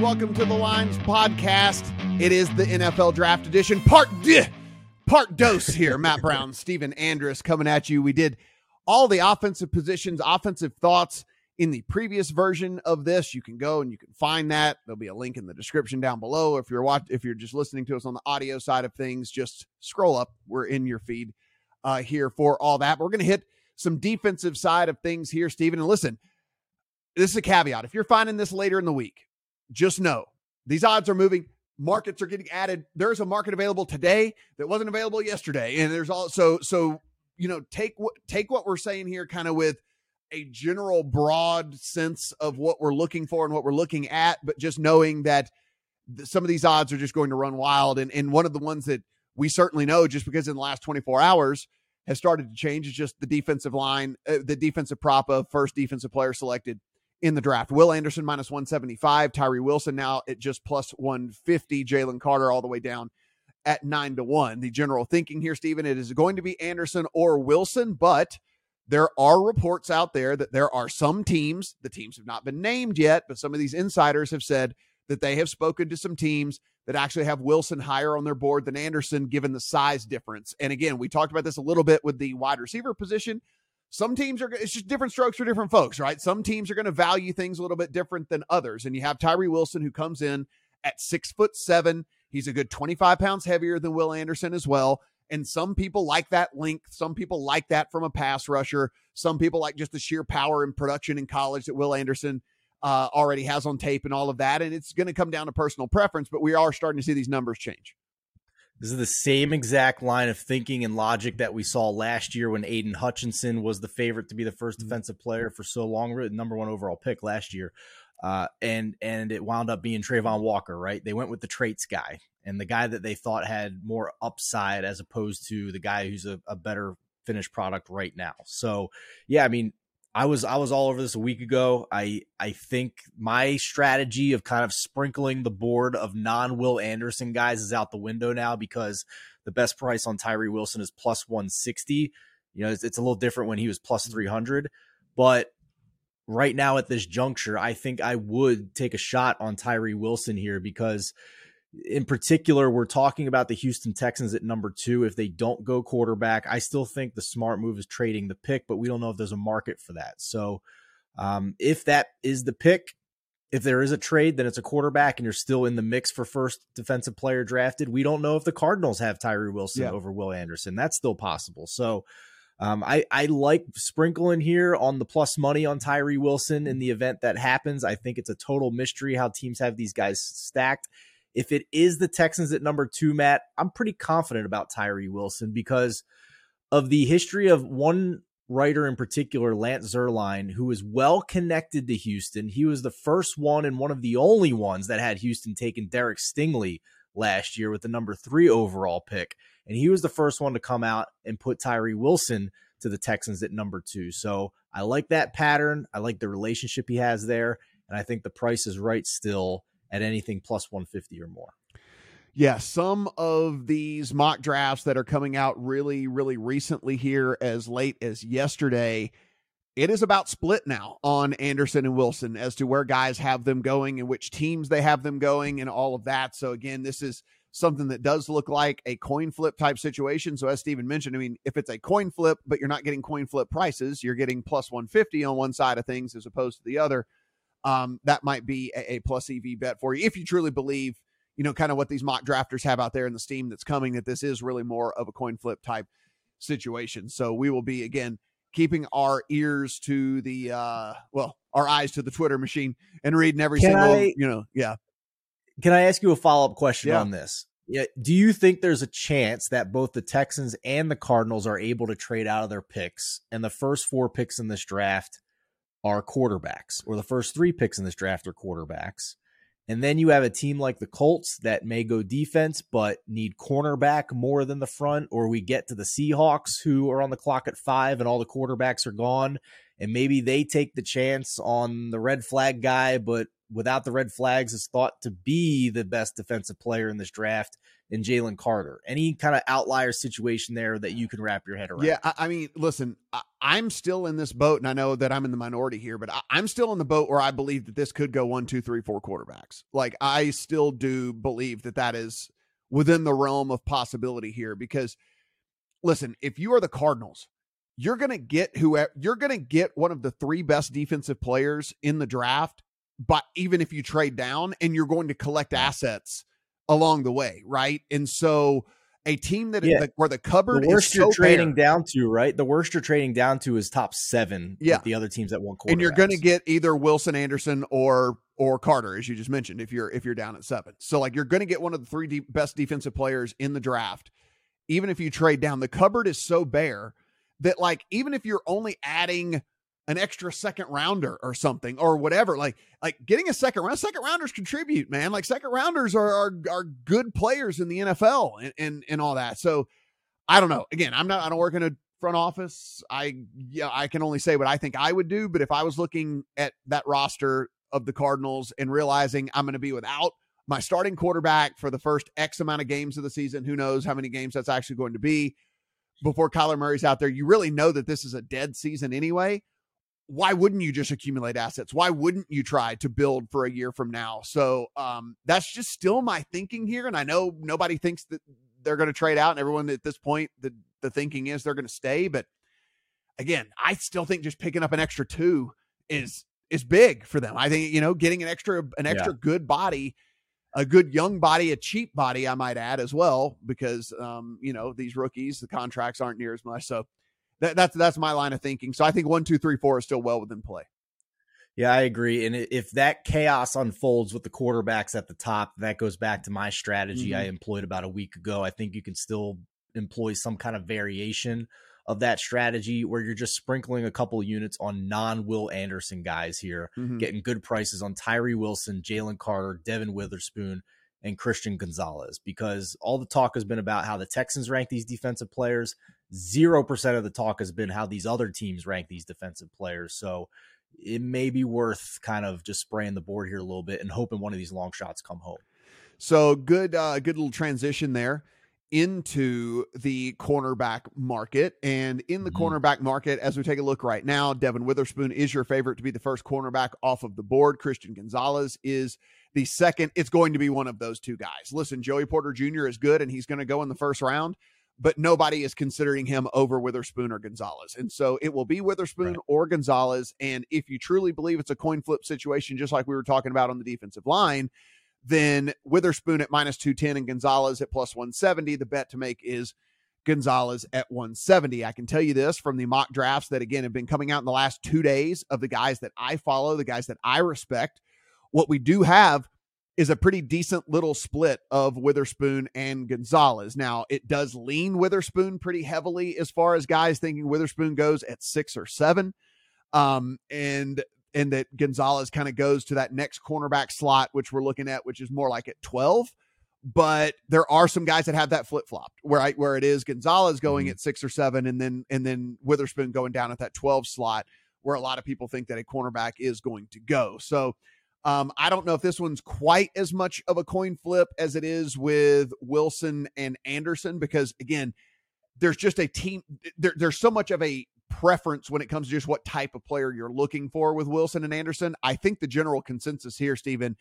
Welcome to the Lines Podcast. It is the NFL Draft Edition, part D, part dose here. Matt Brown, Stephen Andress coming at you. We did all the offensive positions, offensive thoughts in the previous version of this. You can go and you can find that. There'll be a link in the description down below. If you're watch, if you're just listening to us on the audio side of things, just scroll up. We're in your feed uh, here for all that. But we're going to hit some defensive side of things here, Stephen. And listen, this is a caveat. If you're finding this later in the week, just know these odds are moving. Markets are getting added. There's a market available today that wasn't available yesterday, and there's also so you know take what take what we're saying here kind of with a general broad sense of what we're looking for and what we're looking at, but just knowing that th- some of these odds are just going to run wild. And and one of the ones that we certainly know, just because in the last 24 hours has started to change, is just the defensive line, uh, the defensive prop of first defensive player selected in the draft. Will Anderson minus 175, Tyree Wilson now at just plus 150, Jalen Carter all the way down at nine to one. The general thinking here, Stephen, it is going to be Anderson or Wilson, but there are reports out there that there are some teams, the teams have not been named yet, but some of these insiders have said that they have spoken to some teams that actually have Wilson higher on their board than Anderson, given the size difference. And again, we talked about this a little bit with the wide receiver position. Some teams are, it's just different strokes for different folks, right? Some teams are going to value things a little bit different than others. And you have Tyree Wilson, who comes in at six foot seven. He's a good 25 pounds heavier than Will Anderson as well. And some people like that length. Some people like that from a pass rusher. Some people like just the sheer power and production in college that Will Anderson uh, already has on tape and all of that. And it's going to come down to personal preference, but we are starting to see these numbers change. This is the same exact line of thinking and logic that we saw last year when Aidan Hutchinson was the favorite to be the first mm-hmm. defensive player for so long, number one overall pick last year. Uh, and and it wound up being Travon Walker, right? They went with the traits guy and the guy that they thought had more upside as opposed to the guy who's a, a better finished product right now. So yeah, I mean, I was I was all over this a week ago. I I think my strategy of kind of sprinkling the board of non Will Anderson guys is out the window now because the best price on Tyree Wilson is plus 160. You know, it's, it's a little different when he was plus mm-hmm. 300, but right now at this juncture, I think I would take a shot on Tyree Wilson here because in particular, we're talking about the Houston Texans at number two. If they don't go quarterback, I still think the smart move is trading the pick, but we don't know if there's a market for that. So, um, if that is the pick, if there is a trade, then it's a quarterback and you're still in the mix for first defensive player drafted. We don't know if the Cardinals have Tyree Wilson yeah. over Will Anderson. That's still possible. So, um, I, I like sprinkling here on the plus money on Tyree Wilson in the event that happens. I think it's a total mystery how teams have these guys stacked. If it is the Texans at number two, Matt, I'm pretty confident about Tyree Wilson because of the history of one writer in particular, Lance Zierlein, who is well connected to Houston. He was the first one and one of the only ones that had Houston taking Derek Stingley last year with the number three overall pick. And he was the first one to come out and put Tyree Wilson to the Texans at number two. So I like that pattern. I like the relationship he has there. And I think the price is right still at anything plus 150 or more. Yeah, some of these mock drafts that are coming out really, really recently here, as late as yesterday, it is about split now on Anderson and Wilson as to where guys have them going and which teams they have them going and all of that. So, again, this is something that does look like a coin flip type situation. So, as Stephen mentioned, I mean, if it's a coin flip, but you're not getting coin flip prices, you're getting plus 150 on one side of things as opposed to the other. Um, that might be a, a plus EV bet for you if you truly believe, you know, kind of what these mock drafters have out there in the steam that's coming, that this is really more of a coin flip type situation. So, we will be again keeping our ears to the uh well our eyes to the twitter machine and reading every Can single I, you know yeah can I ask you a follow up question yeah. on this? Yeah, do you think there's a chance that both the Texans and the Cardinals are able to trade out of their picks, and the first four picks in this draft are quarterbacks, or the first three picks in this draft are quarterbacks? And then you have a team like the Colts that may go defense but need cornerback more than the front, or we get to the Seahawks who are on the clock at five and all the quarterbacks are gone, and maybe they take the chance on the red flag guy, but without the red flags, is thought to be the best defensive player in this draft in Jalen Carter. Any kind of outlier situation there that you can wrap your head around? Yeah, I, I mean, listen, I, am still in this boat, and I know that I'm in the minority here, but I, I'm still in the boat where I believe that this could go one, two, three, four quarterbacks. Like, I still do believe that that is within the realm of possibility here because, listen, if you are the Cardinals, you're going to get whoever you're going to get one of the three best defensive players in the draft but even if you trade down and you're going to collect assets along the way, right? And so a team that yeah. where the cupboard is, the worst you're so trading bare, down to, right? The worst you're trading down to is top seven. Yeah, the other teams that won and you're going to get either Wilson Anderson or or Carter, as you just mentioned, if you're if you're down at seven. So like you're going to get one of the three best defensive players in the draft, even if you trade down. The cupboard is so bare that like even if you're only adding an extra second rounder or something or whatever. Like like getting a second round, second rounders contribute, man. Like second rounders are are, are good players in the NFL and, and and all that. So I don't know. Again, I'm not I don't work in a front office. I yeah, I can only say what I think I would do. But if I was looking at that roster of the Cardinals and realizing I'm going to be without my starting quarterback for the first X amount of games of the season, who knows how many games that's actually going to be before Kyler Murray's out there. You really know that this is a dead season anyway why wouldn't you just accumulate assets? Why wouldn't you try to build for a year from now? So um, that's just still my thinking here. And I know nobody thinks that they're going to trade out, and everyone at this point, the the thinking is they're going to stay. But again, I still think just picking up an extra two is is big for them. I think you know getting an extra an extra yeah. good body, a good young body, a cheap body, I might add as well, because um, you know these rookies, the contracts aren't near as much. So that, that's that's my line of thinking. So I think one, two, three, four is still well within play. Yeah, I agree. And if that chaos unfolds with the quarterbacks at the top, that goes back to my strategy mm-hmm. I employed about a week ago. I think you can still employ some kind of variation of that strategy where you're just sprinkling a couple of units on non Will Anderson guys here, mm-hmm. getting good prices on Tyree Wilson, Jalen Carter, Devon Witherspoon, and Christian Gonzalez because all the talk has been about how the Texans rank these defensive players. 0% of the talk has been how these other teams rank these defensive players. So it may be worth kind of just spraying the board here a little bit and hoping one of these long shots come home. So good, uh, good little transition there into the cornerback market. And in the mm-hmm. cornerback market, as we take a look right now, Devon Witherspoon is your favorite to be the first cornerback off of the board. Christian Gonzalez is the second. It's going to be one of those two guys. Listen, Joey Porter Jr. is good and he's going to go in the first round, but nobody is considering him over Witherspoon or Gonzalez. And so it will be Witherspoon right. or Gonzalez. And if you truly believe it's a coin flip situation, just like we were talking about on the defensive line, then Witherspoon at minus 210 and Gonzalez at plus 170. The bet to make is Gonzalez at 170. I can tell you this from the mock drafts that, again, have been coming out in the last two days of the guys that I follow, the guys that I respect. What we do have is a pretty decent little split of Witherspoon and Gonzalez. Now, it does lean Witherspoon pretty heavily as far as guys thinking Witherspoon goes at six or seven. Um, and and that Gonzalez kind of goes to that next cornerback slot, which we're looking at, which is more like at 12. But there are some guys that have that flip flopped where I, where it is Gonzalez going mm-hmm. at six or seven, and then and then Witherspoon going down at that 12 slot, where a lot of people think that a cornerback is going to go. So um, I don't know if this one's quite as much of a coin flip as it is with Wilson and Anderson, because again, there's just a team there, there's so much of a preference when it comes to just what type of player you're looking for with Wilson and Anderson. I think the general consensus here, Stephen,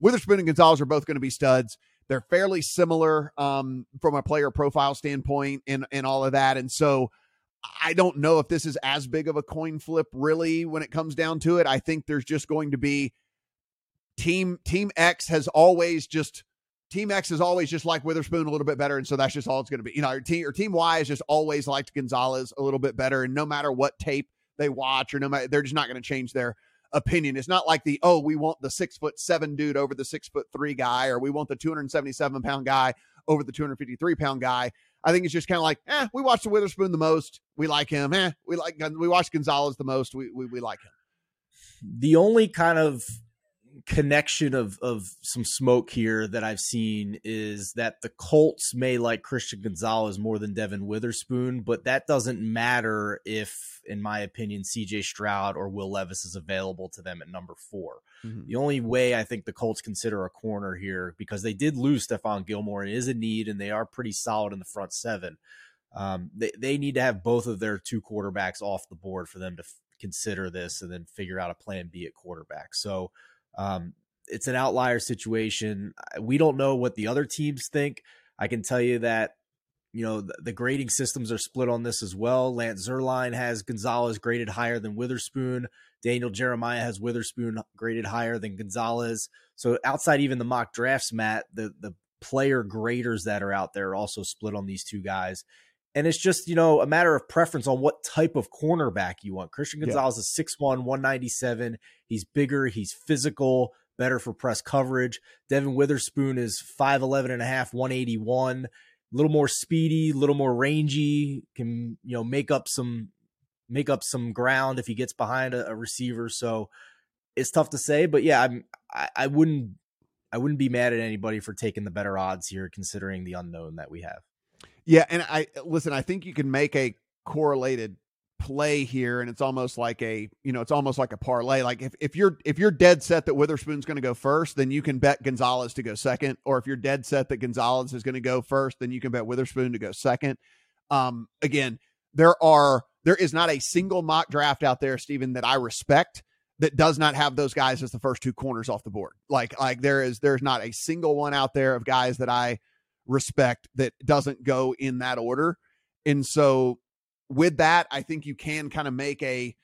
Witherspoon and Gonzalez are both going to be studs. They're fairly similar um, from a player profile standpoint and and all of that. And so I don't know if this is as big of a coin flip really when it comes down to it. I think there's just going to be team team X has always just Team X is always just like Witherspoon a little bit better, and so that's just all it's going to be. You know, or team, or team Y is just always liked Gonzalez a little bit better, and no matter what tape they watch, or no matter they're just not going to change their opinion. It's not like the oh, we want the six foot seven dude over the six foot three guy, or we want the 277 pound guy over the 253 pound guy. I think it's just kind of like, eh, we watch the Witherspoon the most. We like him. Eh, we like we watch Gonzalez the most. We we, we like him. The only kind of connection of of some smoke here that I've seen is that the Colts may like Christian Gonzalez more than Devon Witherspoon, but that doesn't matter if, in my opinion, CJ Stroud or Will Levis is available to them at number 4 mm-hmm. The only way I think the Colts consider a corner here because they did lose Stephon Gilmore and is a need, and they are pretty solid in the front seven. Um, they they need to have both of their two quarterbacks off the board for them to f- consider this and then figure out a plan B at quarterback. So um, it's an outlier situation. We don't know what the other teams think. I can tell you that you know the, grading systems are split on this as well. Lance Zierlein has Gonzalez graded higher than Witherspoon. Daniel Jeremiah has Witherspoon graded higher than Gonzalez. So outside even the mock drafts, Matt, the the player graders that are out there are also split on these two guys. And it's just, you know, a matter of preference on what type of cornerback you want. Christian Gonzalez yeah. is 6'1, 197. He's bigger, he's physical, better for press coverage. Devon Witherspoon is 5'11 and a half, 181. A little more speedy, a little more rangy, can, you know, make up some make up some ground if he gets behind a, a receiver. So it's tough to say, but yeah, I'm I, I wouldn't I wouldn't be mad at anybody for taking the better odds here considering the unknown that we have. Yeah, and I listen. I think you can make a correlated play here, and it's almost like a you know it's almost like a parlay. Like if, if you're if you're dead set that Witherspoon's going to go first, then you can bet Gonzalez to go second. Or if you're dead set that Gonzalez is going to go first, then you can bet Witherspoon to go second. Um, again, there are there is not a single mock draft out there, Stephen, that I respect that does not have those guys as the first two corners off the board. Like like there is there's not a single one out there of guys that I respect that doesn't go in that order. And so with that, I think you can kind of make a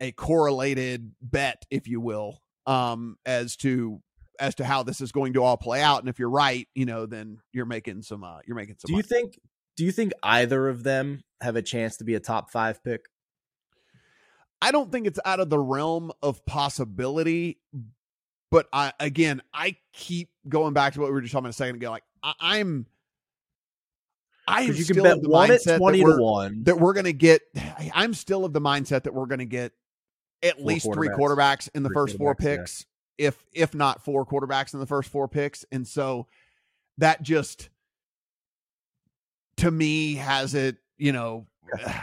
a correlated bet, if you will, um, as to as to how this is going to all play out. And if you're right, you know, then you're making some uh you're making some Do you think do you think either of them have a chance to be a top five pick? I don't think it's out of the realm of possibility, but I again, I keep going back to what we were just talking about a second ago. Like I, am I am you can bet one at twenty to one that we're going to get. I'm still of the mindset that we're going to get at four least three quarterbacks in the three first four picks, yeah. if if not four quarterbacks in the first four picks, and so that just to me has it, you know,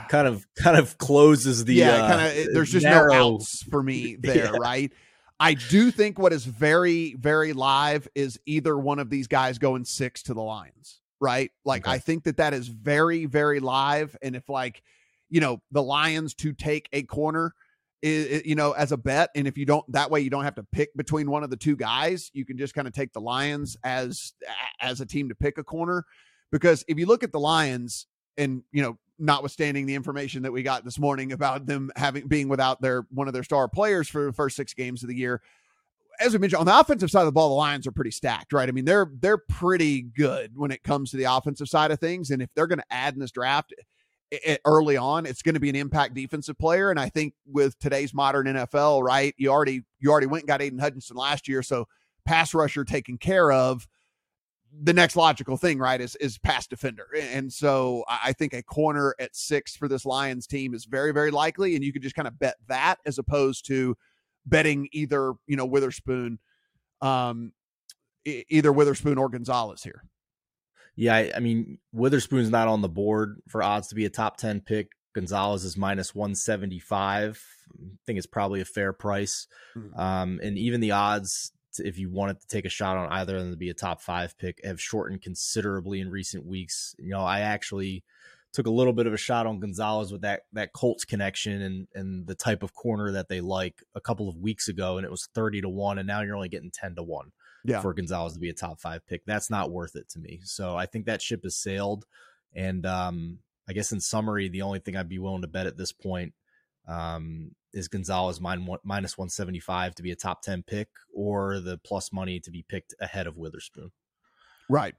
kind of kind of closes the yeah, uh, kind of. There's just narrow. no outs for me there, yeah. right? I do think what is very, very live is either one of these guys going six to the Lions, right? Like, okay. I think that that is very, very live. And if, like, you know, the Lions to take a corner, is, you know, as a bet, and if you don't, that way you don't have to pick between one of the two guys. You can just kind of take the Lions as as a team to pick a corner, because if you look at the Lions, and you know, notwithstanding the information that we got this morning about them having being without their one of their star players for the first six games of the year. As we mentioned, on the offensive side of the ball, the Lions are pretty stacked, right? I mean, they're they're pretty good when it comes to the offensive side of things. And if they're going to add in this draft it, early on, it's going to be an impact defensive player. And I think with today's modern NFL, right, you already you already went and got Aidan Hutchinson last year, so pass rusher taken care of the next logical thing, right, is is pass defender. And so I think a corner at six for this Lions team is very, very likely. And you could just kind of bet that as opposed to betting either, you know, Witherspoon, um, either Witherspoon or Gonzalez here. Yeah, I, I mean, Witherspoon's not on the board for odds to be a top 10 pick. Gonzalez is minus 175. I think it's probably a fair price. Mm-hmm. Um, and even the odds if you wanted to take a shot on either of them to be a top five pick have shortened considerably in recent weeks. You know, I actually took a little bit of a shot on Gonzalez with that that Colts connection and and the type of corner that they like a couple of weeks ago, and it was thirty to one, and now you're only getting ten to one yeah. for Gonzalez to be a top five pick. That's not worth it to me. So I think that ship has sailed. And um, I guess in summary, the only thing I'd be willing to bet at this point um, is Gonzalez minus 175 to be a top 10 pick or the plus money to be picked ahead of Witherspoon. Right.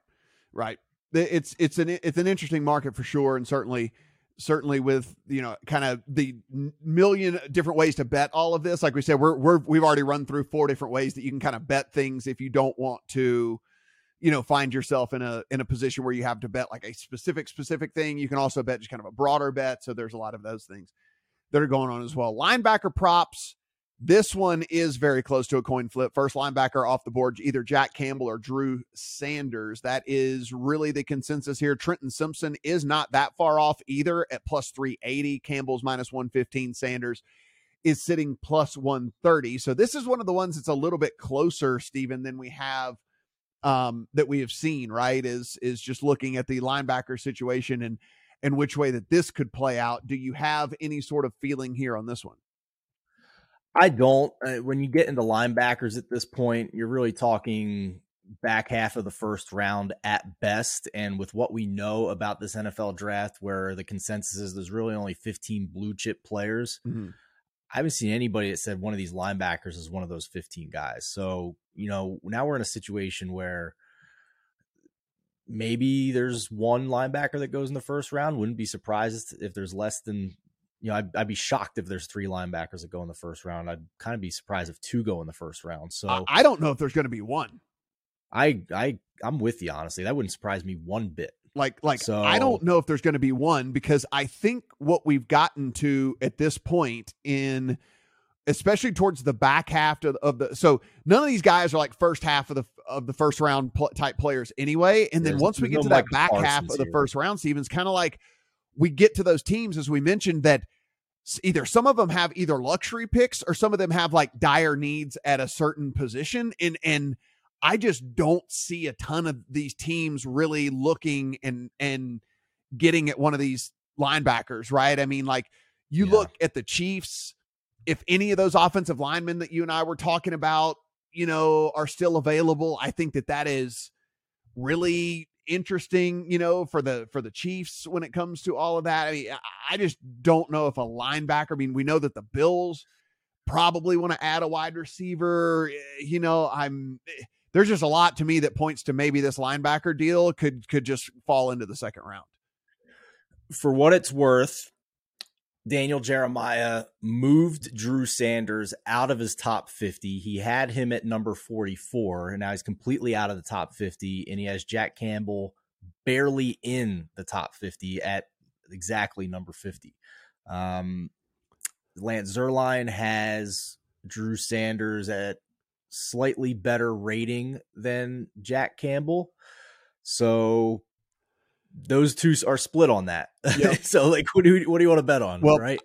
Right. It's it's an it's an interesting market for sure and certainly certainly with you know kind of the million different ways to bet all of this like we said we're we're we've already run through four different ways that you can kind of bet things if you don't want to you know find yourself in a in a position where you have to bet like a specific specific thing you can also bet just kind of a broader bet so there's a lot of those things that are going on as well. Linebacker props This one is very close to a coin flip. First linebacker off the board, either Jack Campbell or Drew Sanders. That is really the consensus here. Trenton Simpson is not that far off either at plus 380. Campbell's minus 115. Sanders is sitting plus 130. So this is one of the ones that's a little bit closer, Stephen, than we have um that we have seen, right? Is is just looking at the linebacker situation and and which way that this could play out. Do you have any sort of feeling here on this one? I don't. Uh, when you get into linebackers at this point, you're really talking back half of the first round at best. And with what we know about this NFL draft, where the consensus is there's really only 15 blue chip players, mm-hmm. I haven't seen anybody that said one of these linebackers is one of those 15 guys. So, you know, now we're in a situation where maybe there's one linebacker that goes in the first round. Wouldn't be surprised if there's less than you know, I'd, I'd, be shocked if there's three linebackers that go in the first round. I'd kind of be surprised if two go in the first round. So I don't know if there's going to be one. I I I'm with you honestly. That wouldn't surprise me one bit. Like like so, I don't know if there's going to be one because I think what we've gotten to at this point in especially towards the back half of, of the so none of these guys are like first half of the of the first round pl- type players anyway and then once we get no to that back half of the here. first round Stevens kind of like we get to those teams, as we mentioned, that either some of them have either luxury picks or some of them have like dire needs at a certain position. And, and, I just don't see a ton of these teams really looking and and getting at one of these linebackers, right? I mean, like you yeah. look at the Chiefs, if any of those offensive linemen that you and I were talking about, you know, are still available, I think that that is really interesting, you know, for the for the Chiefs when it comes to all of that. I mean, I just don't know if a linebacker. I mean, we know that the Bills probably want to add a wide receiver. Eh, you know, I'm eh, there's just a lot to me that points to maybe this linebacker deal could could just fall into the second round. For what it's worth, Daniel Jeremiah moved Drew Sanders out of his top 50. He had him at number 44, and now he's completely out of the top 50. And he has Jack Campbell barely in the top 50 at exactly number 50. Um, Lance Zierlein has Drew Sanders at slightly better rating than Jack Campbell. So those two are split on that. Yep. so like what do you, what do you want to bet on? Well, right.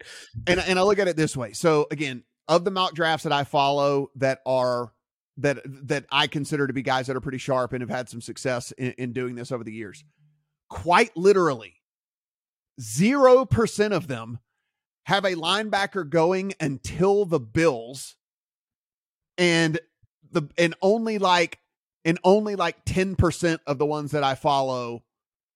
And and I look at it this way. So again, of the mock drafts that I follow that are that that I consider to be guys that are pretty sharp and have had some success in, in doing this over the years, quite literally, zero percent of them have a linebacker going until the Bills, and the and only like and only like ten percent of the ones that I follow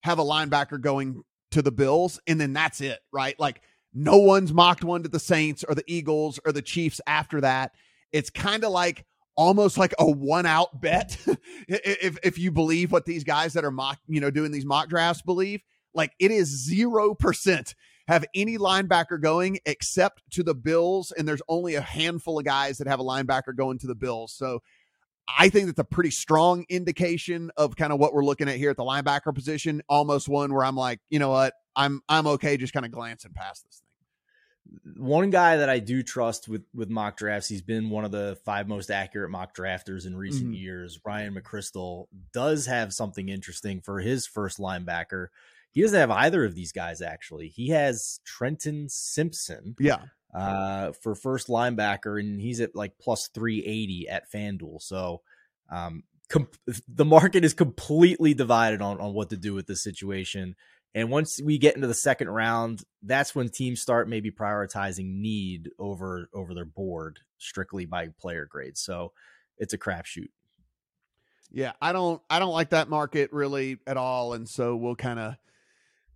have a linebacker going to the Bills, and then that's it, right? Like no one's mocked one to the Saints or the Eagles or the Chiefs after that. It's kind of like almost like a one out bet if if you believe what these guys that are mock, you know, doing these mock drafts believe. Like it is 0% have any linebacker going except to the Bills and there's only a handful of guys that have a linebacker going to the Bills. So I think that's a pretty strong indication of kind of what we're looking at here at the linebacker position. Almost one where I'm like, you know what, I'm I'm okay just kind of glancing past this thing. One guy that I do trust with with mock drafts, he's been one of the five most accurate mock drafters in recent mm-hmm. years. Ryan McCrystal does have something interesting for his first linebacker. He doesn't have either of these guys actually. He has Trenton Simpson. Yeah uh, for first linebacker, and he's at like plus 380 at FanDuel. So um, com- the market is completely divided on, on what to do with this situation. And once we get into the second round, that's when teams start maybe prioritizing need over over their board strictly by player grade. So it's a crapshoot. Yeah, I don't I don't like that market really at all, and so we'll kind of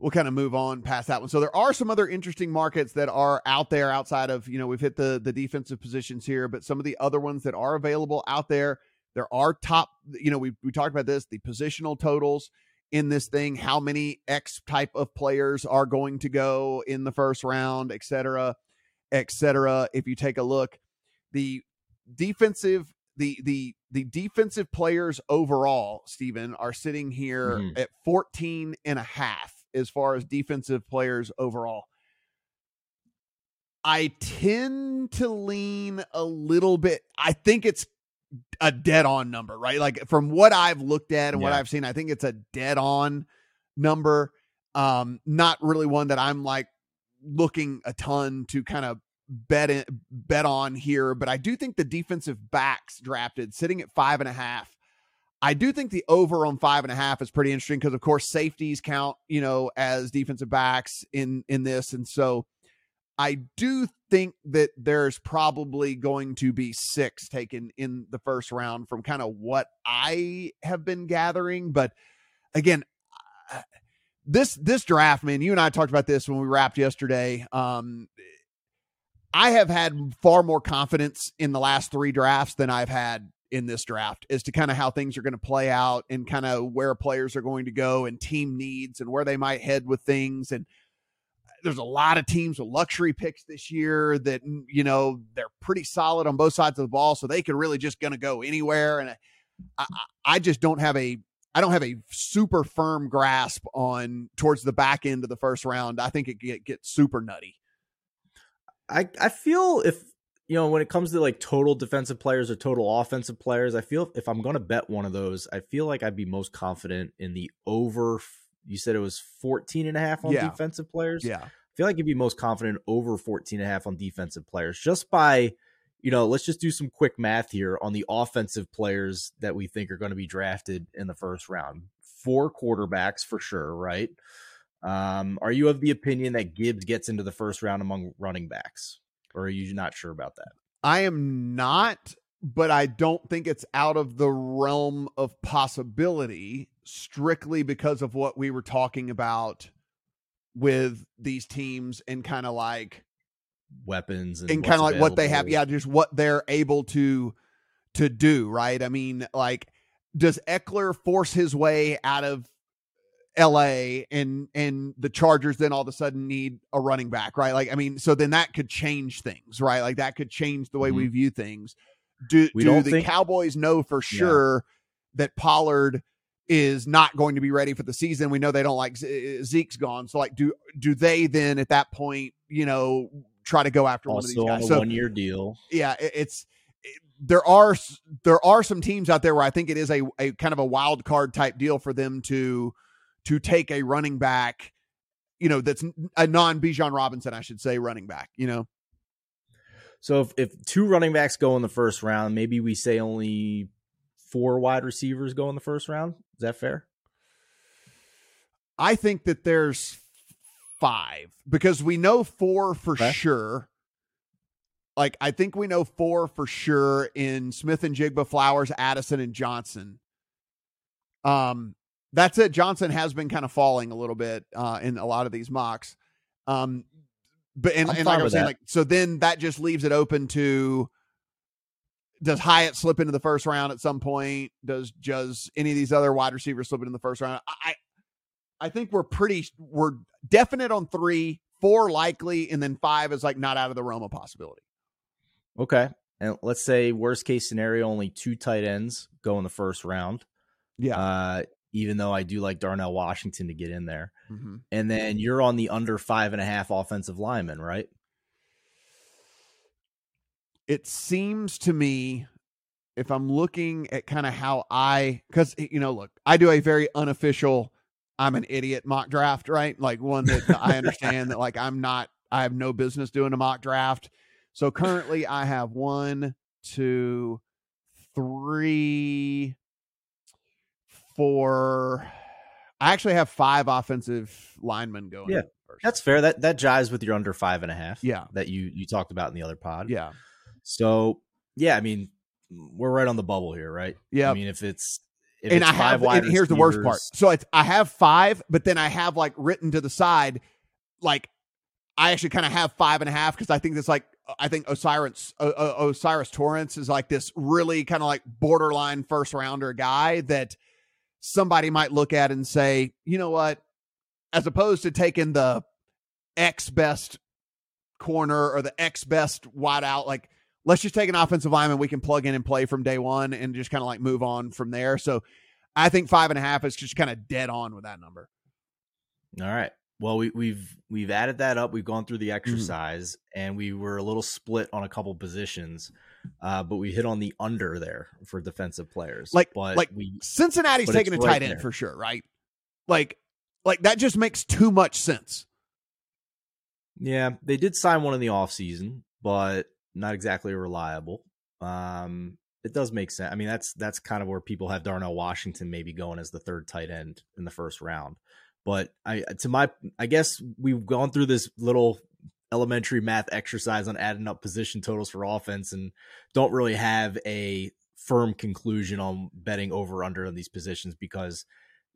we'll kind of move on past that one. So there are some other interesting markets that are out there outside of, you know, we've hit the the defensive positions here, but some of the other ones that are available out there, there are top, you know, we we talked about this, the positional totals in this thing, how many X type of players are going to go in the first round, et cetera, et cetera. If you take a look, the defensive the the the defensive players overall, Stephen, are sitting here mm-hmm. at 14 and a half as far as defensive players overall. I tend to lean a little bit. I think it's a dead on number, right? Like from what I've looked at and yeah. what I've seen, I think it's a dead on number. Um, not really one that I'm like looking a ton to kind of bet in, bet on here, but I do think the defensive backs drafted sitting at five and a half. I do think the over on five and a half is pretty interesting because, of course, safeties count, you know, as defensive backs in in this, and so I do think that there's probably going to be six taken in the first round from kind of what I have been gathering, but again. this this draft, man, you and I talked about this when we wrapped yesterday. Um, I have had far more confidence in the last three drafts than I've had in this draft as to kind of how things are going to play out and kind of where players are going to go and team needs and where they might head with things. And uh, there's a lot of teams with luxury picks this year that, you know, they're pretty solid on both sides of the ball. So they could really just going to go anywhere. And uh, I, I just don't have a, I don't have a super firm grasp on towards the back end of the first round. I think it get, gets super nutty. I I feel if you know when it comes to like total defensive players or total offensive players, I feel if I'm going to bet one of those, I feel like I'd be most confident in the over you said it was 14 and a half on yeah. defensive players. Yeah. I feel like you'd be most confident over 14 and a half on defensive players just by you know, let's just do some quick math here on the offensive players that we think are going to be drafted in the first round. Four quarterbacks for sure, right? Um, are you of the opinion that Gibbs gets into the first round among running backs, or are you not sure about that? I am not, but I don't think it's out of the realm of possibility strictly because of what we were talking about with these teams and kind of like weapons and, and kind of like what they have yeah just what they're able to to do right i mean like does Ekeler force his way out of LA and and the Chargers then all of a sudden need a running back, right? Like I mean, so then that could change things, right? Like that could change the way mm-hmm. we view things. Do we do the think... Cowboys know for sure yeah. that Pollard is not going to be ready for the season? We know they don't like Zeke's gone, so like do do they then at that point, you know, try to go after also one of these guys? So, one year deal. Yeah, it, it's there are there are some teams out there where I think it is a, a kind of a wild card type deal for them to to take a running back, you know, that's a non Bijan Robinson, I should say, running back, you know? So if, if two running backs go in the first round, maybe we say only four wide receivers go in the first round. Is that fair? I think that there's five because we know four for okay. sure. Like I think we know four for sure in Smith-Njigba, Flowers, Addison, and Johnston. Um, that's it. Johnston has been kind of falling a little bit uh, in a lot of these mocks. Um, but and, and like I was saying, that. like so then that just leaves it open to does Hyatt slip into the first round at some point? Does does any of these other wide receivers slip into the first round? I I think we're pretty we're definite on three, four likely, and then five is like not out of the realm of possibility. Okay. And let's say worst case scenario, only two tight ends go in the first round. Yeah. Uh, even though I do like Darnell Washington to get in there. Mm-hmm. And then you're on the under five and a half offensive lineman, right? It seems to me, if I'm looking at kind of how I, because, you know, look, I do a very unofficial, I'm an idiot mock draft, right? Like one that I understand that, like, I'm not, I have no business doing a mock draft. So currently I have one, two, three, for I actually have five offensive linemen going. Yeah, first. that's fair. That that jives with your under five and a half. Yeah, that you you talked about in the other pod. Yeah. So yeah, I mean, we're right on the bubble here, right? Yeah. I mean, if it's if and it's I have and here's the worst part. So it's I have five, but then I have like written to the side, like I actually kind of have five and a half because I think it's like I think O'Cyrus uh, O'Cyrus Torrence is like this really kind of like borderline first rounder guy that somebody might look at and say, you know what, as opposed to taking the X best corner or the X best wide out, like let's just take an offensive lineman we can plug in and play from day one and just kind of like move on from there. So I think five and a half is just kind of dead on with that number. All right. Well, we, we've we've added that up. We've gone through the mm-hmm. exercise, mm-hmm. and we were a little split on a couple positions, uh, but we hit on the under there for defensive players. Like, but like we Cincinnati's taking a right tight end there. for sure, right? Like, like that just makes too much sense. Yeah, they did sign one in the offseason, but not exactly reliable. Um, it does make sense. I mean, that's that's kind of where people have Darnell Washington maybe going as the third tight end in the first round. But I to my I guess we've gone through this little elementary math exercise on adding up position totals for offense and don't really have a firm conclusion on betting over under on these positions because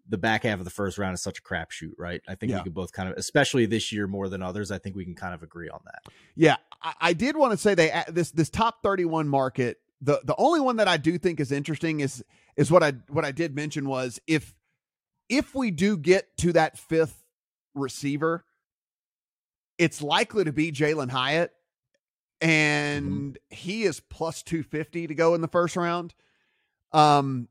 the back half of the first round is such a crapshoot, right? I think yeah. we could both kind of, especially this year more than others. I think we can kind of agree on that. Yeah, I, I did want to say they this this top thirty one market. The the only one that I do think is interesting is is what I what I did mention was if if we do get to that fifth receiver, it's likely to be Jalin Hyatt, and mm-hmm. he is plus two fifty to go in the first round. Um,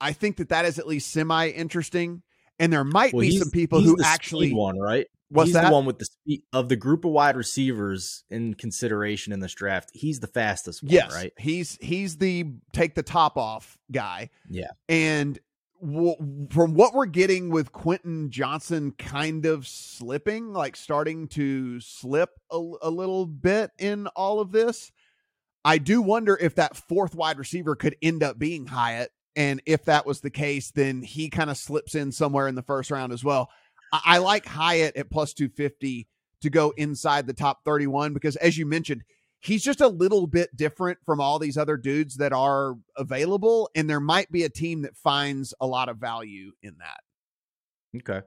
I think that that is at least semi interesting. And there might well, be some people who actually one right. What's he's that? the one with the speed of the group of wide receivers in consideration in this draft. He's the fastest one, yes, right? He's he's the take the top off guy. Yeah. And from what we're getting with Quentin Johnston kind of slipping, like starting to slip a, a little bit in all of this, I do wonder if that fourth wide receiver could end up being Hyatt and if that was the case, then he kind of slips in somewhere in the first round as well. I, I like Hyatt at plus 250 to go inside the top 31 because, as you mentioned, he's just a little bit different from all these other dudes that are available. And there might be a team that finds a lot of value in that. Okay.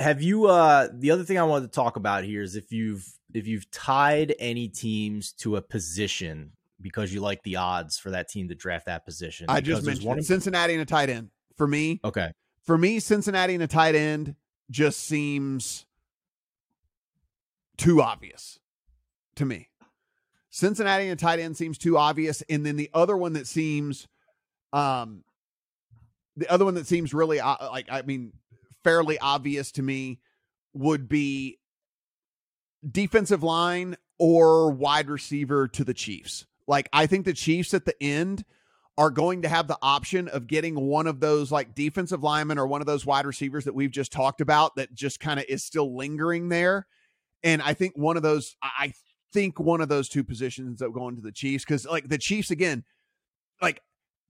Have you uh the other thing I wanted to talk about here is if you've if you've tied any teams to a position because you like the odds for that team to draft that position. I just mentioned one Cincinnati and a tight end for me. Okay, for me, Cincinnati and a tight end just seems too obvious to me. Cincinnati and tight end seems too obvious, and then the other one that seems, um, the other one that seems really uh, like I mean, fairly obvious to me would be defensive line or wide receiver to the Chiefs. Like I think the Chiefs at the end are going to have the option of getting one of those like defensive linemen or one of those wide receivers that we've just talked about that just kind of is still lingering there. And I think one of those, I think one of those two positions that go into the Chiefs because like the Chiefs again, like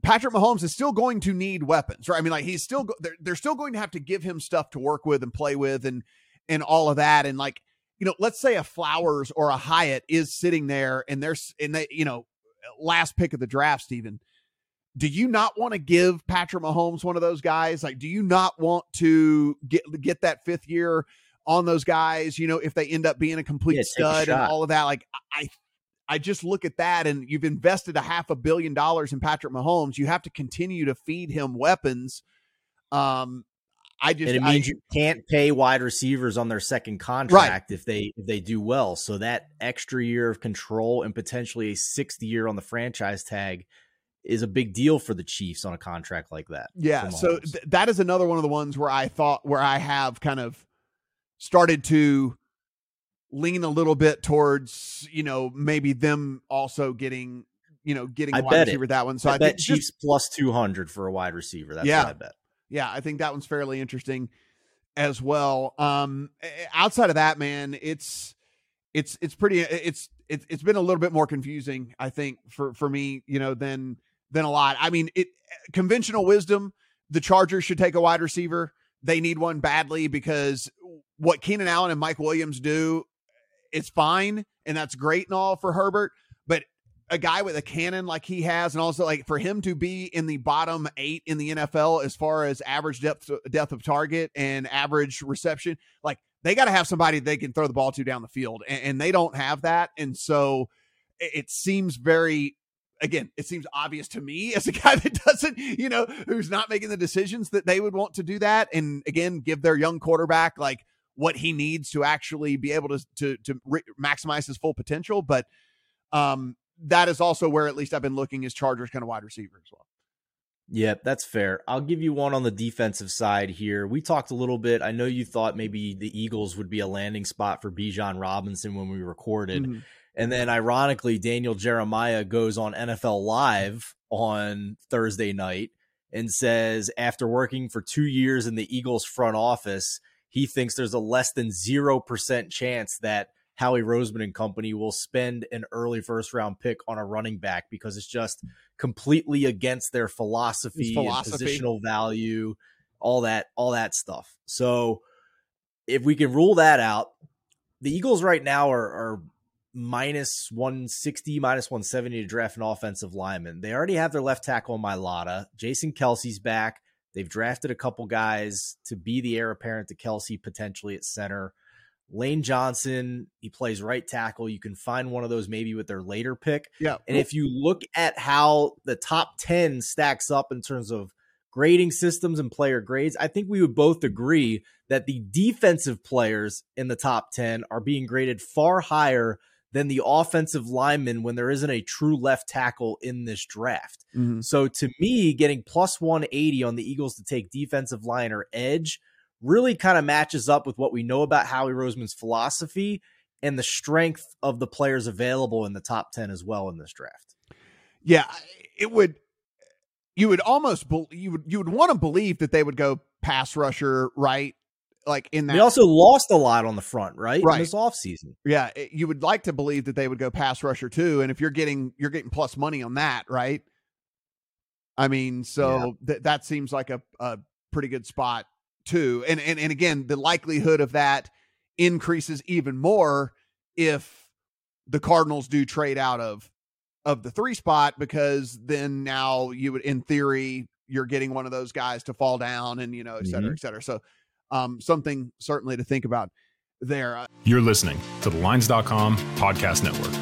Patrick Mahomes is still going to need weapons, right? I mean, like he's still they're, they're still going to have to give him stuff to work with and play with and and all of that. And like you know, let's say a Flowers or a Hyatt is sitting there and there's and they, you know, last pick of the draft, Stephen. Do you not want to give Patrick Mahomes one of those guys? Like, do you not want to get get that fifth year on those guys? You know, if they end up being a complete yeah, stud a and all of that, like I I just look at that and you've invested a half a billion dollars in Patrick Mahomes. You have to continue to feed him weapons. Um, I just and it means I, you can't pay wide receivers on their second contract right. if they if they do well. So that extra year of control and potentially a sixth year on the franchise tag is a big deal for the Chiefs on a contract like that. Yeah, so th- that is another one of the ones where I thought where I have kind of started to lean a little bit towards you know maybe them also getting you know getting a wide receiver it. that one. So I, I bet Chiefs just, plus two hundred for a wide receiver. That's yeah, what I bet yeah, I think that one's fairly interesting as well. Um, outside of that, man, it's it's it's pretty it's it's it's been a little bit more confusing, I think, for for me, you know, than than a lot. I mean, it conventional wisdom, the Chargers should take a wide receiver. They need one badly because what Keenan Allen and Mike Williams do, it's fine and that's great and all for Herbert But a guy with a cannon like he has, and also like for him to be in the bottom eight in the NFL as far as average depth depth of target and average reception, like they got to have somebody they can throw the ball to down the field, and, and they don't have that, and so it seems very again, it seems obvious to me as a guy that doesn't, you know, who's not making the decisions that they would want to do that. And again, give their young quarterback like what he needs to actually be able to to to re- maximize his full potential. But um, that is also where at least I've been looking as Chargers kind of wide receiver as well. Yep, that's fair. I'll give you one on the defensive side here. We talked a little bit. I know you thought maybe the Eagles would be a landing spot for Bijan Robinson when we recorded. Mm-hmm. And then ironically, Daniel Jeremiah goes on NFL Live on Thursday night and says after working for two years in the Eagles front office, he thinks there's a less than 0% chance that Howie Roseman and company will spend an early first round pick on a running back because it's just completely against their philosophy, philosophy. positional value, all that, all that stuff. So if we can rule that out, the Eagles right now are, are minus 160, minus 170 to draft an offensive lineman. They already have their left tackle Mailata. Jason Kelce's back. They've drafted a couple guys to be the heir apparent to Kelce potentially at center. Lane Johnson, he plays right tackle. You can find one of those maybe with their later pick. Yeah. And if you look at how the top 10 stacks up in terms of grading systems and player grades, I think we would both agree that the defensive players in the top 10 are being graded far higher than the offensive lineman when there isn't a true left tackle in this draft. Mm-hmm. So to me, getting plus 180 on the Eagles to take defensive line or edge really kind of matches up with what we know about Howie Roseman's philosophy and the strength of the players available in the top 10 as well in this draft. Yeah, it would you would almost be, you would you would want to believe that they would go pass rusher right like in that they also lost a lot on the front right right in this offseason yeah you would like to believe that they would go pass rusher too and if you're getting you're getting plus money on that right i mean so yeah. th- that seems like a, a pretty good spot too. And, and and again, the likelihood of that increases even more if the Cardinals do trade out of of the three spot because then now you would in theory you're getting one of those guys to fall down and you know et cetera mm-hmm. et cetera so um something certainly to think about there. Uh, you're listening to the lines.com podcast network.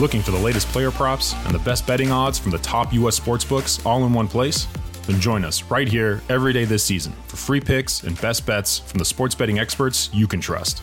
Looking for the latest player props and the best betting odds from the top us sports books all in one place? Then join us right here every day this season for free picks and best bets from the sports betting experts you can trust.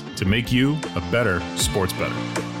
to make you a better sports better.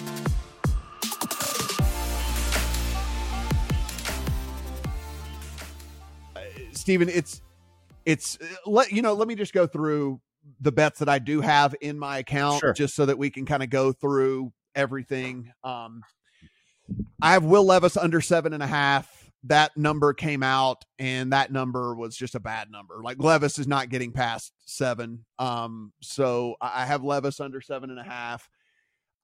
Stephen, it's it's let you know. Let me just go through the bets that I do have in my account, sure. just so that we can kind of go through everything. Um, I have Will Levis under seven and a half. That number came out, and that number was just a bad number. Like Levis is not getting past seven. Um, so I have Levis under seven and a half.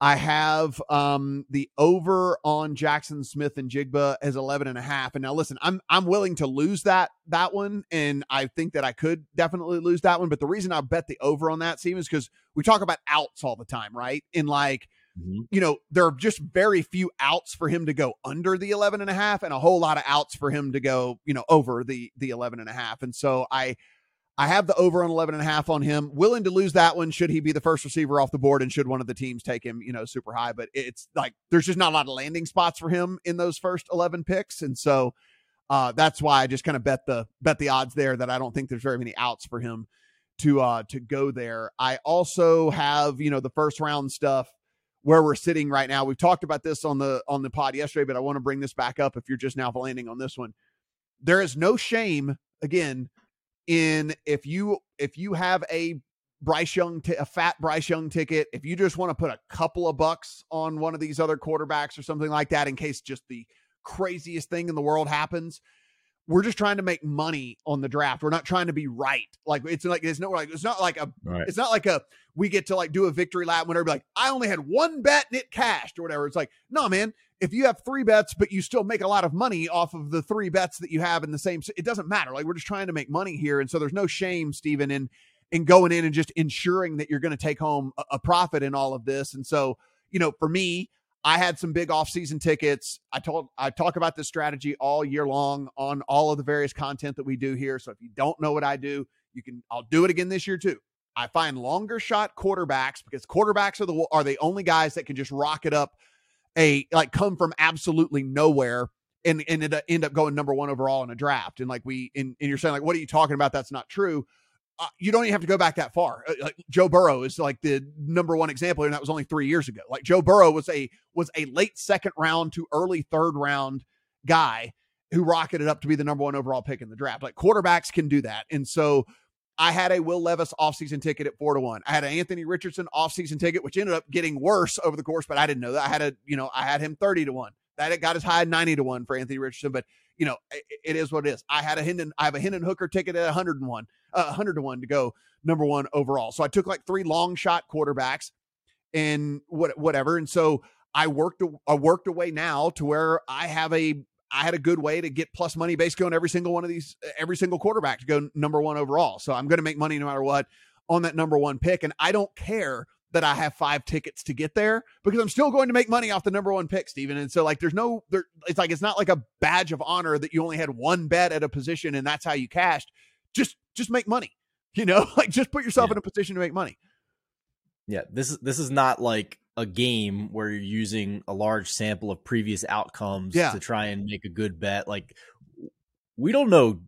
I have um, the over on Jaxon Smith-Njigba as 11 and a half. And now listen, I'm I'm willing to lose that that one and I think that I could definitely lose that one, but the reason I bet the over on that team is cuz we talk about outs all the time, right? And like mm-hmm. you know, there are just very few outs for him to go under the 11 and a half and a whole lot of outs for him to go, you know, over the the 11 and a half. And so I I have the over on 11 and a half on him. Willing to lose that one should he be the first receiver off the board and should one of the teams take him, you know, super high. But it's like there's just not a lot of landing spots for him in those first 11 picks. And so uh, that's why I just kind of bet the bet the odds there that I don't think there's very many outs for him to uh to go there. I also have you know the first round stuff where we're sitting right now. We've talked about this on the on the pod yesterday, but I want to bring this back up if you're just now landing on this one. There is no shame again in if you if you have a Bryce Young t- a fat Bryce Young ticket, if you just want to put a couple of bucks on one of these other quarterbacks or something like that in case just the craziest thing in the world happens, we're just trying to make money on the draft. We're not trying to be right. Like it's like it's no like it's not like a right. it's not like a we get to like do a victory lap whenever like I only had one bet and it cashed or whatever. It's like, no, man, if you have three bets, but you still make a lot of money off of the three bets that you have in the same, it doesn't matter. Like we're just trying to make money here. And so there's no shame, Stephen, in in going in and just ensuring that you're going to take home a, a profit in all of this. And so, you know, for me, I had some big off-season tickets. I told I talk about this strategy all year long on all of the various content that we do here. So if you don't know what I do, you can I'll do it again this year too. I find longer shot quarterbacks because quarterbacks are the are the only guys that can just rock it up a like come from absolutely nowhere and and end up going number one overall in a draft. And like we and, and you're saying like what are you talking about? That's not true uh, you don't even have to go back that far. Uh, like Joe Burrow is like the number one example, and that was only three years ago. Like Joe Burrow was a was a late second round to early third round guy who rocketed up to be the number one overall pick in the draft. Like quarterbacks can do that, and so I had a Will Levis offseason ticket at four to one. I had an Anthony Richardson offseason ticket, which ended up getting worse over the course, but I didn't know that. I had a you know I had him thirty to one. That it got as high as ninety to one for Anthony Richardson, but you know, it, it is what it is. I had a Hendon, I have a Hendon Hooker ticket at 101, uh, 100 to 1 to go number one overall. So I took like three long shot quarterbacks and what, whatever. And so I worked, I worked away now to where I have a, I had a good way to get plus money basically on every single one of these, every single quarterback to go number one overall. So I'm going to make money no matter what on that number one pick. And I don't care that I have five tickets to get there because I'm still going to make money off the number one pick, Stephen. And so like there's no there it's like it's not like a badge of honor that you only had one bet at a position and that's how you cashed. Just just make money. You know, like just put yourself yeah. in a position to make money. Yeah, this is this is not like a game where you're using a large sample of previous outcomes yeah. to try and make a good bet. Like we don't know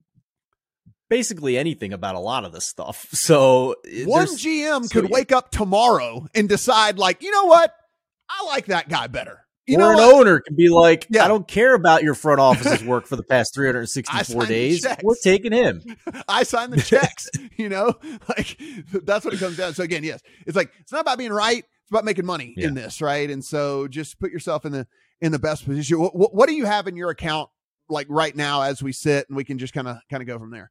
basically anything about a lot of this stuff. So one GM so, could wake up tomorrow and decide, like, you know what, I like that guy better. You or know an what? owner can be like, yeah. I don't care about your front office's work for the past 364 days. We're taking him. I sign the checks. you know, like that's what it comes down. To. So again, yes, it's like it's not about being right. It's about making money yeah. in this, right? And so just put yourself in the in the best position. What, what, do you have in your account like right now as we sit, and we can just kind of kind of go from there.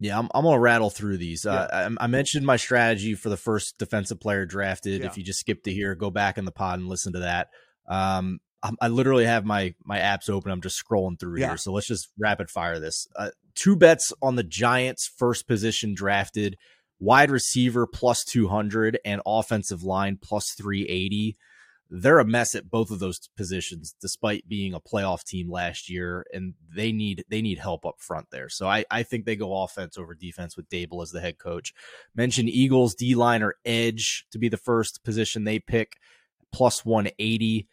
Yeah, I'm, I'm gonna rattle through these. Yeah. Uh, I, I, mentioned my strategy for the first defensive player drafted. Yeah. If you just skip to here, go back in the pod and listen to that. Um, I, I literally have my my apps open. I'm just scrolling through yeah. here. So let's just rapid fire this. Uh, two bets on the Giants' first position drafted, wide receiver plus 200 and offensive line plus 380 they're a mess at both of those positions despite being a playoff team last year and they need they need help up front there. So i i think they go offense over defense with Daboll as the head coach. Mention eagles d line or edge to be the first position they pick plus 180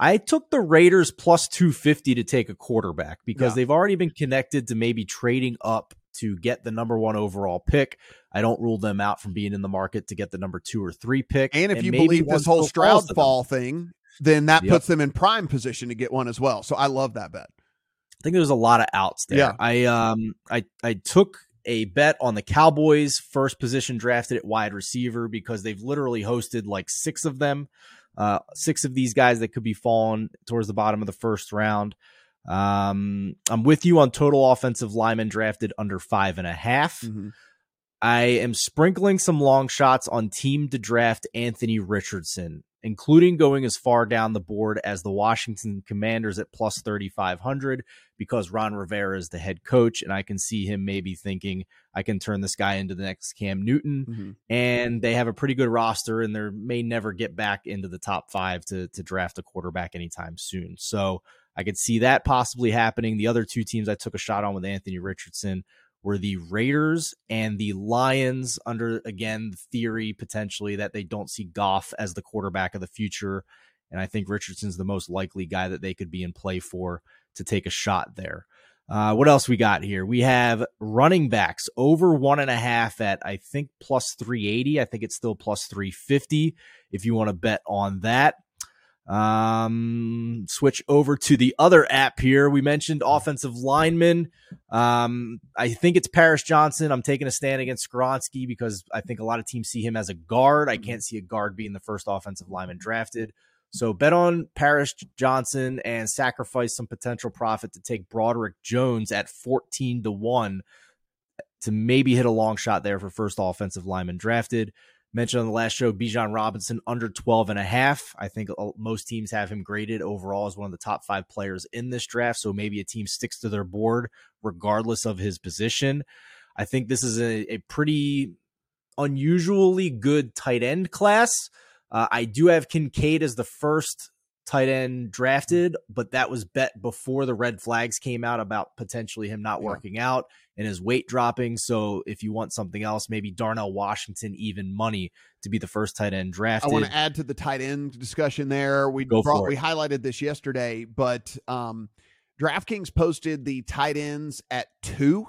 I took the Raiders plus 250 to take a quarterback because yeah. they've already been connected to maybe trading up to get the number one overall pick. I don't rule them out from being in the market to get the number two or three pick. And if and you believe this whole Stroud fall thing, then that yep. puts them in prime position to get one as well. So I love that bet. I think there's a lot of outs there. Yeah. I um I I took a bet on the Cowboys first position drafted at wide receiver because they've literally hosted like six of them, uh, six of these guys that could be falling towards the bottom of the first round. Um, I'm with you on total offensive linemen drafted under five and a half. Mm-hmm. I am sprinkling some long shots on team to draft Anthony Richardson, including going as far down the board as the Washington Commanders at plus 3,500 because Ron Rivera is the head coach. And I can see him maybe thinking, I can turn this guy into the next Cam Newton. Mm-hmm. And they have a pretty good roster and they may never get back into the top five to, to draft a quarterback anytime soon. So I could see that possibly happening. The other two teams I took a shot on with Anthony Richardson were the Raiders and the Lions, under again the theory potentially that they don't see Goff as the quarterback of the future. And I think Richardson's the most likely guy that they could be in play for to take a shot there. Uh, what else we got here? We have running backs over one and a half at I think plus 380. I think it's still plus 350 if you want to bet on that. Um, switch over to the other app here. We mentioned offensive linemen. Um, I think it's Paris Johnson. I'm taking a stand against Skoronski because I think a lot of teams see him as a guard. I can't see a guard being the first offensive lineman drafted. So bet on Paris Johnson and sacrifice some potential profit to take Broderick Jones at 14 to 1 to maybe hit a long shot there for first offensive lineman drafted. Mentioned on the last show, Bijan Robinson under 12 and a half. I think most teams have him graded overall as one of the top five players in this draft. So maybe a team sticks to their board regardless of his position. I think this is a, a pretty unusually good tight end class. Uh, I do have Kincaid as the first tight end drafted, but that was bet before the red flags came out about potentially him not working out and his weight dropping. So if you want something else, maybe Darnell Washington even money to be the first tight end drafted. I want to add to the tight end discussion there. We Go brought we highlighted this yesterday, but um, DraftKings posted the tight ends at two.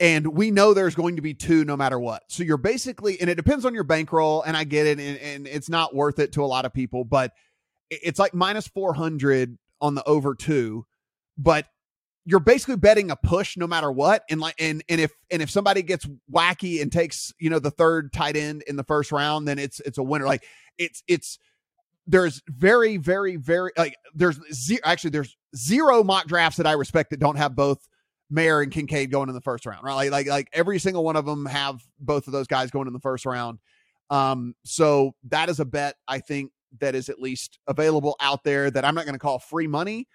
And we know there's going to be two no matter what. So you're basically, and it depends on your bankroll, and I get it, and, and it's not worth it to a lot of people, but – it's like minus 400 on the over two, but you're basically betting a push no matter what. And like, and, and if, and if somebody gets wacky and takes, you know, the third tight end in the first round, then it's, it's a winner. Like it's, it's, there's very, very, very, like there's zero, actually there's zero mock drafts that I respect that don't have both Mayer and Kincaid going in the first round, right? Like, like, like every single one of them have both of those guys going in the first round. Um, so that is a bet I think that is at least available out there that I'm not going to call free money.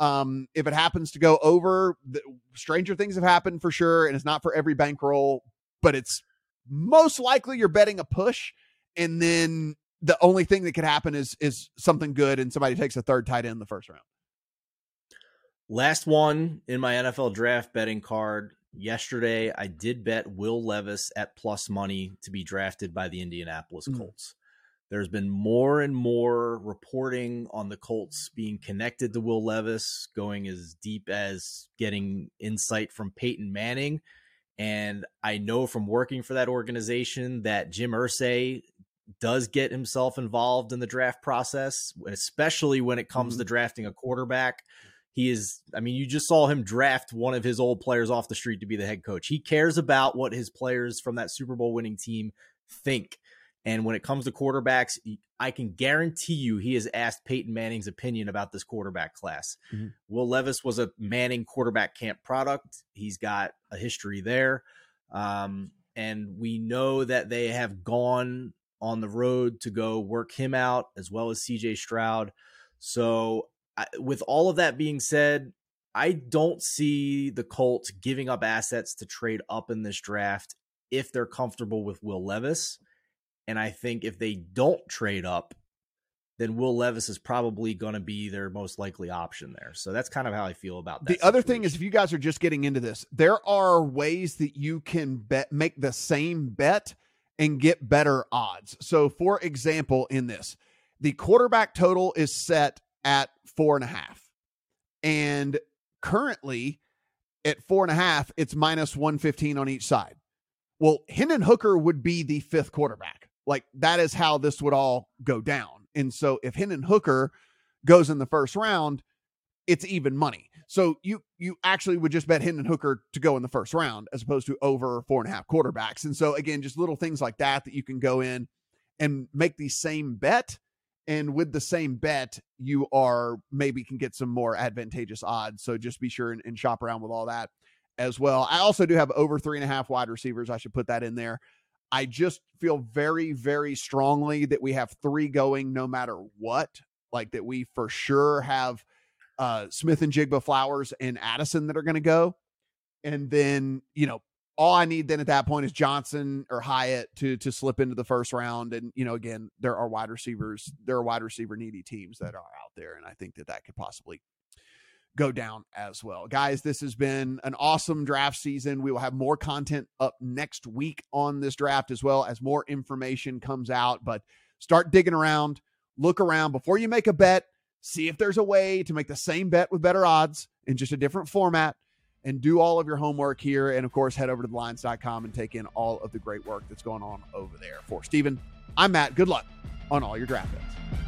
Um, if it happens to go over, the, stranger things have happened for sure, and it's not for every bankroll, but it's most likely you're betting a push, and then the only thing that could happen is is something good, and somebody takes a third tight end in the first round. Last one in my NFL draft betting card yesterday. I did bet Will Levis at plus money to be drafted by the Indianapolis mm. There's been more and more reporting on the Colts being connected to Will Levis, going as deep as getting insight from Peyton Manning. And I know from working for that organization that Jim Irsay does get himself involved in the draft process, especially when it comes mm-hmm. to drafting a quarterback. He is, I mean, you just saw him draft one of his old players off the street to be the head coach. He cares about what his players from that Super Bowl winning team think. And when it comes to quarterbacks, I can guarantee you he has asked Peyton Manning's opinion about this quarterback class. Mm-hmm. Will Levis was a Manning quarterback camp product. He's got a history there. Um, and we know that they have gone on the road to go work him out as well as CJ Stroud. So, I, with all of that being said, I don't see the Colts giving up assets to trade up in this draft if they're comfortable with Will Levis. And I think if they don't trade up, then Will Levis is probably going to be their most likely option there. So that's kind of how I feel about that. The situation. other thing is, if you guys are just getting into this, there are ways that you can bet, make the same bet and get better odds. So, for example, in this, the quarterback total is set at four and a half. And currently at four and a half, it's minus 115 on each side. Well, Hendon Hooker would be the fifth quarterback. Like that is how this would all go down. And so if Hendon Hooker goes in the first round, it's even money. So you you actually would just bet Hendon Hooker to go in the first round as opposed to over four and a half quarterbacks. And so again, just little things like that that you can go in and make the same bet. And with the same bet, you are maybe can get some more advantageous odds. So just be sure and, and shop around with all that as well. I also do have over three and a half wide receivers. I should put that in there. I just feel very, very strongly that we have three going no matter what. Like that we for sure have uh, Smith-Njigba Flowers and Addison that are going to go. And then, you know, all I need then at that point is Johnson or Hyatt to to slip into the first round. And you know, again, there are wide receivers, there are wide receiver needy teams that are out there, and I think that that could possibly go down as well. Guys, this has been an awesome draft season. We will have more content up next week on this draft as well as more information comes out. But start digging around, look around before you make a bet, see if there's a way to make the same bet with better odds in just a different format. and do all of your homework here. And of course, head over to thelines.com and take in all of the great work that's going on over there. For Stephen, I'm Matt. Good luck on all your draft bets.